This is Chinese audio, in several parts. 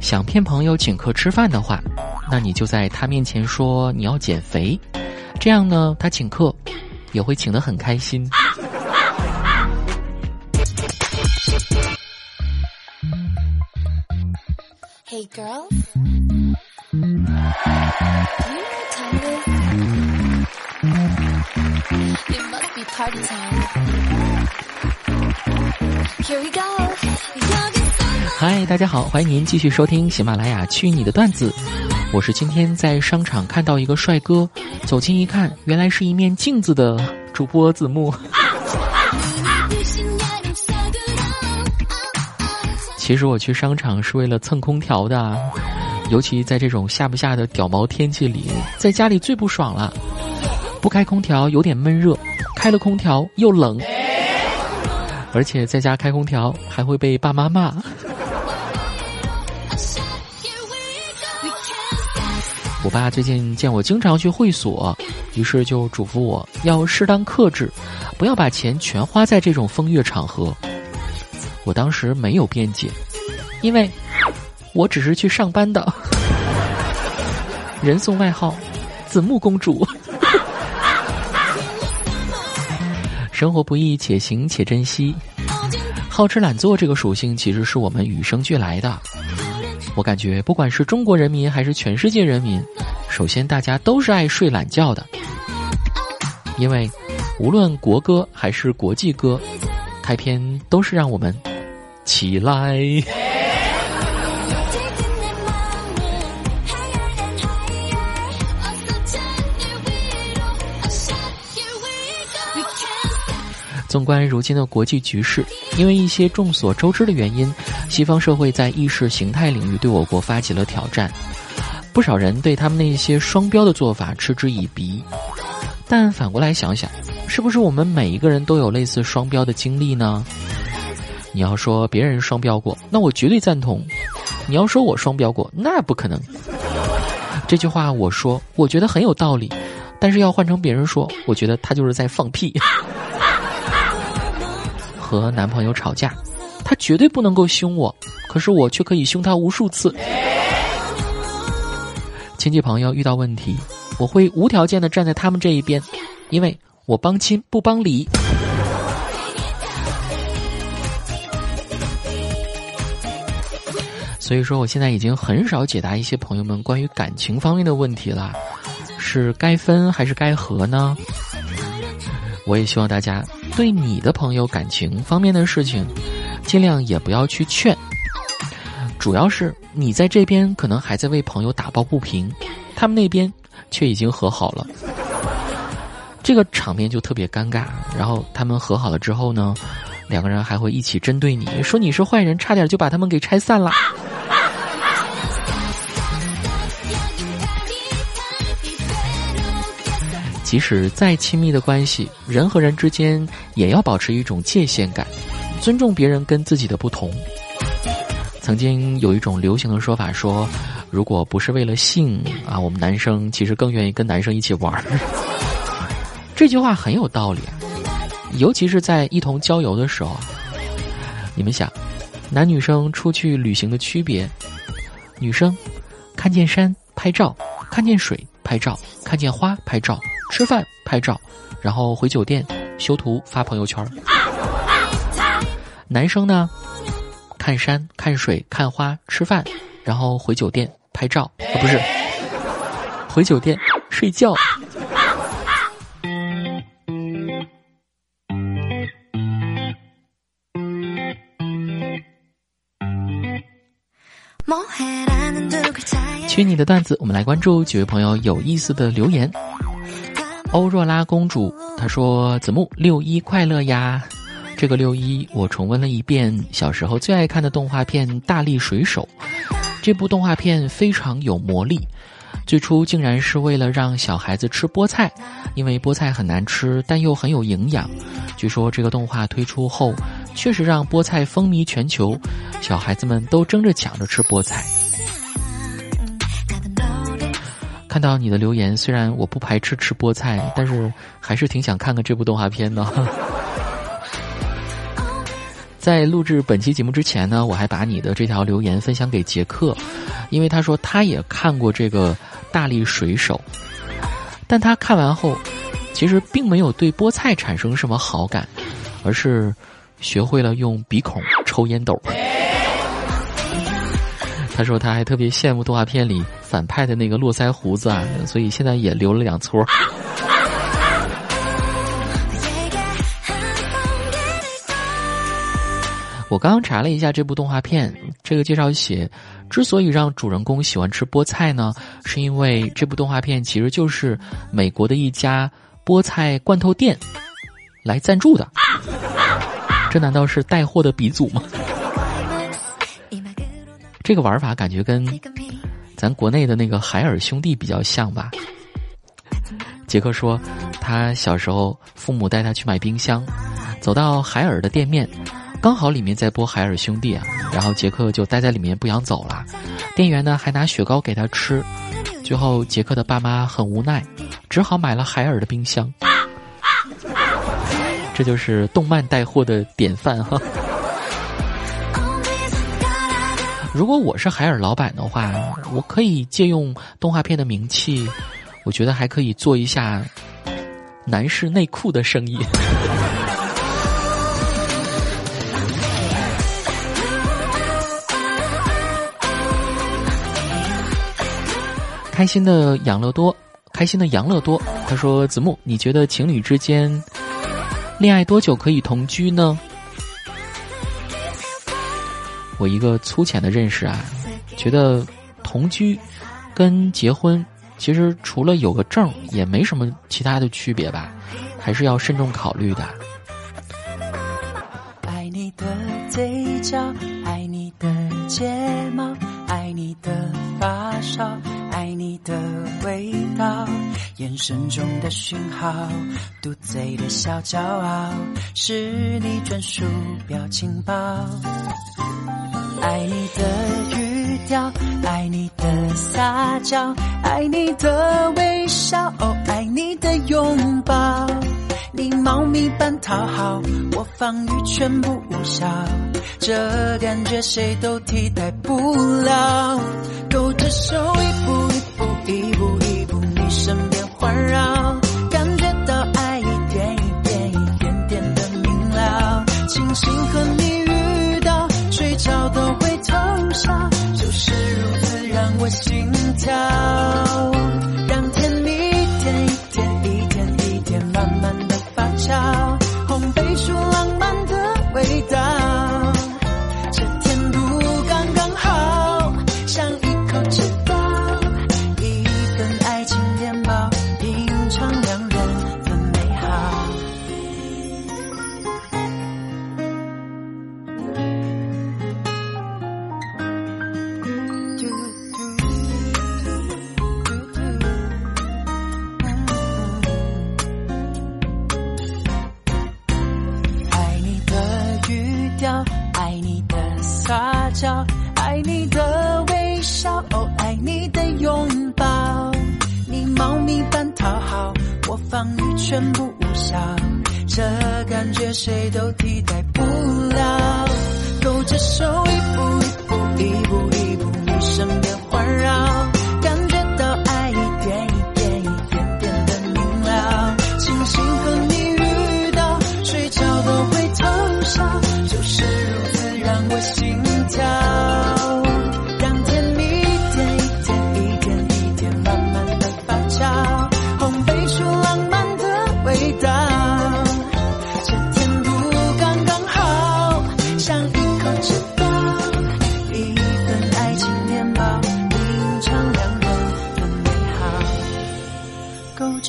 想骗朋友请客吃饭的话，那你就在他面前说你要减肥，这样呢，他请客也会请得很开心。Hey girl. It must be party time. Here we go. 嗨，大家好，欢迎您继续收听喜马拉雅《去你的段子》，我是今天在商场看到一个帅哥，走近一看，原来是一面镜子的主播子木。其实我去商场是为了蹭空调的，尤其在这种下不下的屌毛天气里，在家里最不爽了。不开空调有点闷热，开了空调又冷，而且在家开空调还会被爸妈骂。我爸最近见我经常去会所，于是就嘱咐我要适当克制，不要把钱全花在这种风月场合。我当时没有辩解，因为我只是去上班的。人送外号“子木公主”。生活不易，且行且珍惜。好吃懒做这个属性，其实是我们与生俱来的。我感觉，不管是中国人民还是全世界人民，首先大家都是爱睡懒觉的。因为，无论国歌还是国际歌，开篇都是让我们。起来！纵观如今的国际局势，因为一些众所周知的原因，西方社会在意识形态领域对我国发起了挑战，不少人对他们那些双标的做法嗤之以鼻。但反过来想想，是不是我们每一个人都有类似双标的经历呢？你要说别人双标过，那我绝对赞同；你要说我双标过，那不可能。这句话我说，我觉得很有道理，但是要换成别人说，我觉得他就是在放屁。和男朋友吵架，他绝对不能够凶我，可是我却可以凶他无数次。亲戚朋友遇到问题，我会无条件的站在他们这一边，因为我帮亲不帮理。所以说，我现在已经很少解答一些朋友们关于感情方面的问题了，是该分还是该和呢？我也希望大家对你的朋友感情方面的事情，尽量也不要去劝。主要是你在这边可能还在为朋友打抱不平，他们那边却已经和好了，这个场面就特别尴尬。然后他们和好了之后呢，两个人还会一起针对你说你是坏人，差点就把他们给拆散了。即使再亲密的关系，人和人之间也要保持一种界限感，尊重别人跟自己的不同。曾经有一种流行的说法说，如果不是为了性啊，我们男生其实更愿意跟男生一起玩儿。这句话很有道理啊，尤其是在一同郊游的时候。你们想，男女生出去旅行的区别？女生看见山拍照，看见水拍照，看见花拍照。吃饭拍照，然后回酒店修图发朋友圈。男生呢，看山看水看花吃饭，然后回酒店拍照啊不是，回酒店睡觉。去你的段子，我们来关注几位朋友有意思的留言。欧若拉公主她说：“子木六一快乐呀！这个六一我重温了一遍小时候最爱看的动画片《大力水手》。这部动画片非常有魔力，最初竟然是为了让小孩子吃菠菜，因为菠菜很难吃，但又很有营养。据说这个动画推出后，确实让菠菜风靡全球，小孩子们都争着抢着吃菠菜。”看到你的留言，虽然我不排斥吃菠菜，但是还是挺想看看这部动画片的。在录制本期节目之前呢，我还把你的这条留言分享给杰克，因为他说他也看过这个大力水手，但他看完后，其实并没有对菠菜产生什么好感，而是学会了用鼻孔抽烟斗。他说他还特别羡慕动画片里反派的那个络腮胡子啊，所以现在也留了两撮。我刚刚查了一下这部动画片，这个介绍写，之所以让主人公喜欢吃菠菜呢，是因为这部动画片其实就是美国的一家菠菜罐头店来赞助的。这难道是带货的鼻祖吗？这个玩法感觉跟咱国内的那个海尔兄弟比较像吧？杰克说，他小时候父母带他去买冰箱，走到海尔的店面。刚好里面在播海尔兄弟啊，然后杰克就待在里面不想走了，店员呢还拿雪糕给他吃，最后杰克的爸妈很无奈，只好买了海尔的冰箱。这就是动漫带货的典范哈。如果我是海尔老板的话，我可以借用动画片的名气，我觉得还可以做一下男士内裤的生意。开心的养乐多，开心的养乐多。他说：“子木，你觉得情侣之间恋爱多久可以同居呢？”我一个粗浅的认识啊，觉得同居跟结婚其实除了有个证，也没什么其他的区别吧，还是要慎重考虑的。爱你的嘴角，爱你的睫毛，爱你的发梢。爱你的味道，眼神中的讯号，嘟嘴的小骄傲，是你专属表情包。爱你的语调，爱你的撒娇，爱你的微笑，哦，爱你的拥抱。你猫咪般讨好，我防御全部无效，这感觉谁都替代不了。勾着手一步。一步一步一步，你身边环绕，感觉到爱一点一点一点点的明了。庆幸和你全部无效，这感觉谁都替代不了。勾着手，一步一步，一步一步，你身边环绕。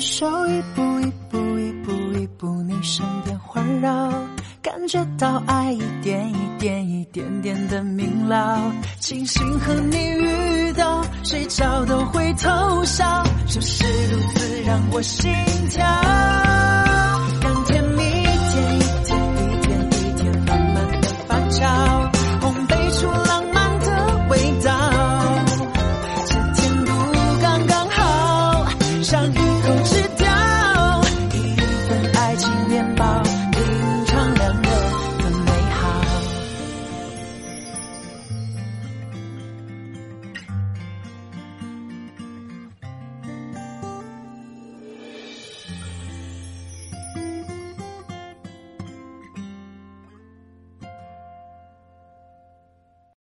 手一步一步一步一步，你身边环绕，感觉到爱一点一点一点点的明了。庆幸和你遇到，睡着都会偷笑，就是如此让我心跳。